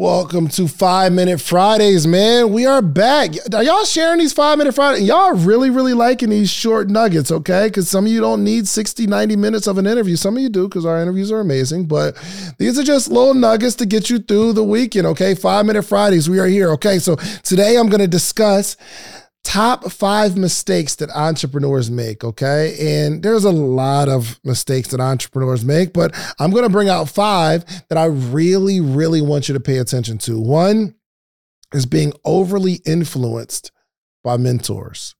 Welcome to Five Minute Fridays, man. We are back. Are y'all sharing these Five Minute Fridays? Y'all really, really liking these short nuggets, okay? Because some of you don't need 60, 90 minutes of an interview. Some of you do because our interviews are amazing. But these are just little nuggets to get you through the weekend, okay? Five Minute Fridays, we are here, okay? So today I'm going to discuss top five mistakes that entrepreneurs make, okay? And there's a lot of mistakes that entrepreneurs make, but I'm gonna bring out five that I really, really want you to pay attention to. One is being overly influenced by mentors.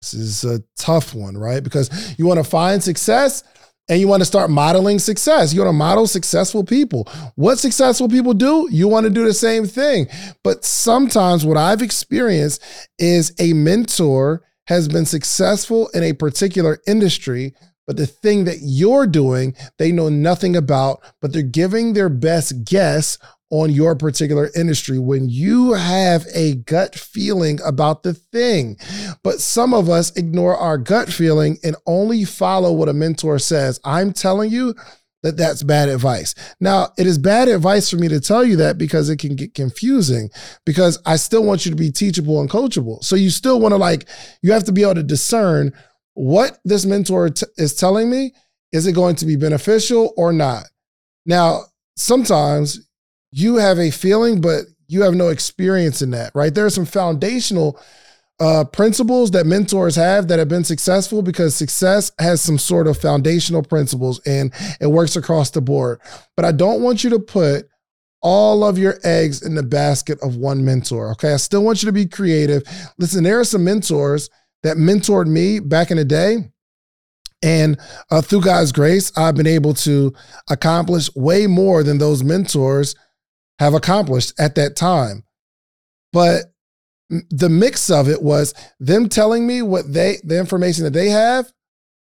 This is a tough one, right? Because you wanna find success and you want to start modeling success. You want to model successful people. What successful people do, you want to do the same thing. But sometimes what I've experienced is a mentor has been successful in a particular industry, but the thing that you're doing, they know nothing about, but they're giving their best guess on your particular industry when you have a gut feeling about the thing. But some of us ignore our gut feeling and only follow what a mentor says. I'm telling you, that that's bad advice. Now, it is bad advice for me to tell you that because it can get confusing because I still want you to be teachable and coachable. So you still want to like you have to be able to discern what this mentor t- is telling me is it going to be beneficial or not. Now, sometimes you have a feeling, but you have no experience in that, right? There are some foundational uh, principles that mentors have that have been successful because success has some sort of foundational principles and it works across the board. But I don't want you to put all of your eggs in the basket of one mentor. Okay. I still want you to be creative. Listen, there are some mentors that mentored me back in the day. And uh, through God's grace, I've been able to accomplish way more than those mentors have accomplished at that time. But the mix of it was them telling me what they the information that they have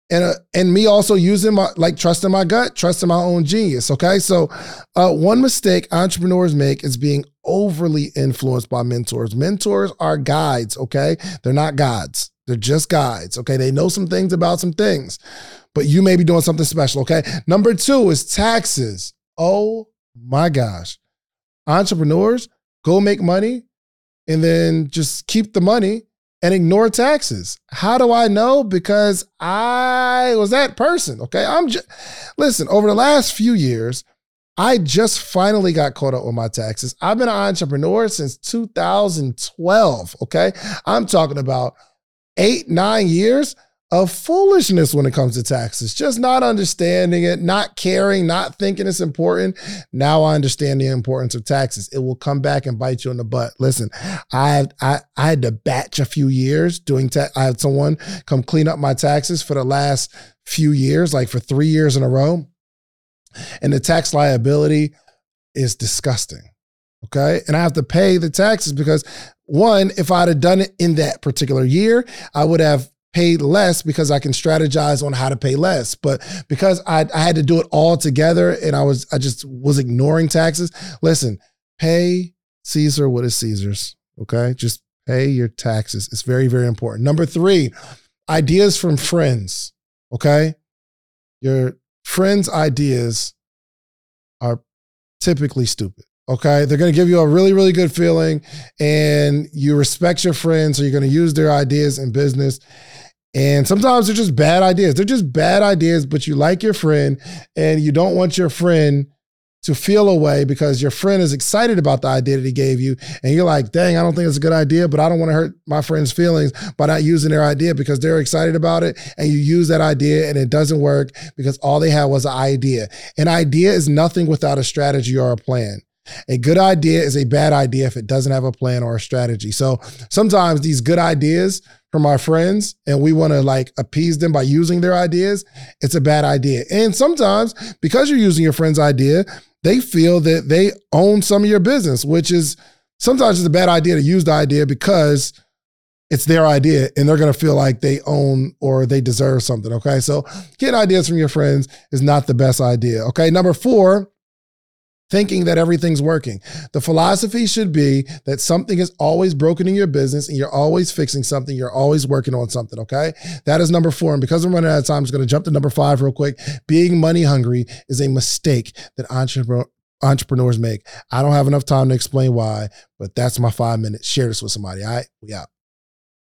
and uh, and me also using my like trusting my gut trusting my own genius okay? So uh, one mistake entrepreneurs make is being overly influenced by mentors. Mentors are guides okay? They're not gods. They're just guides okay? They know some things about some things but you may be doing something special okay? Number two is taxes. Oh my gosh entrepreneurs go make money and then just keep the money and ignore taxes. How do I know? Because I was that person. Okay. I'm just, listen, over the last few years, I just finally got caught up with my taxes. I've been an entrepreneur since 2012. Okay. I'm talking about eight, nine years of foolishness when it comes to taxes, just not understanding it, not caring, not thinking it's important. Now I understand the importance of taxes. It will come back and bite you in the butt. Listen, I I, I had to batch a few years doing tax. I had someone come clean up my taxes for the last few years, like for three years in a row. And the tax liability is disgusting. Okay. And I have to pay the taxes because one, if I'd have done it in that particular year, I would have paid less because I can strategize on how to pay less. But because I, I had to do it all together and I was I just was ignoring taxes. Listen, pay Caesar what is Caesar's. Okay. Just pay your taxes. It's very, very important. Number three, ideas from friends. Okay. Your friends' ideas are typically stupid. Okay. They're going to give you a really, really good feeling and you respect your friends. So you're going to use their ideas in business. And sometimes they're just bad ideas. They're just bad ideas, but you like your friend and you don't want your friend to feel away because your friend is excited about the idea that he gave you. And you're like, dang, I don't think it's a good idea, but I don't want to hurt my friend's feelings by not using their idea because they're excited about it. And you use that idea and it doesn't work because all they had was an idea. An idea is nothing without a strategy or a plan. A good idea is a bad idea if it doesn't have a plan or a strategy. So sometimes these good ideas from our friends and we want to like appease them by using their ideas, it's a bad idea. And sometimes because you're using your friend's idea, they feel that they own some of your business, which is sometimes it's a bad idea to use the idea because it's their idea and they're going to feel like they own or they deserve something. Okay. So getting ideas from your friends is not the best idea. Okay. Number four, thinking that everything's working. The philosophy should be that something is always broken in your business and you're always fixing something, you're always working on something, okay? That is number four. And because I'm running out of time, I'm just gonna jump to number five real quick. Being money hungry is a mistake that entrepreneur entrepreneurs make. I don't have enough time to explain why, but that's my five minutes. Share this with somebody. All right, we out.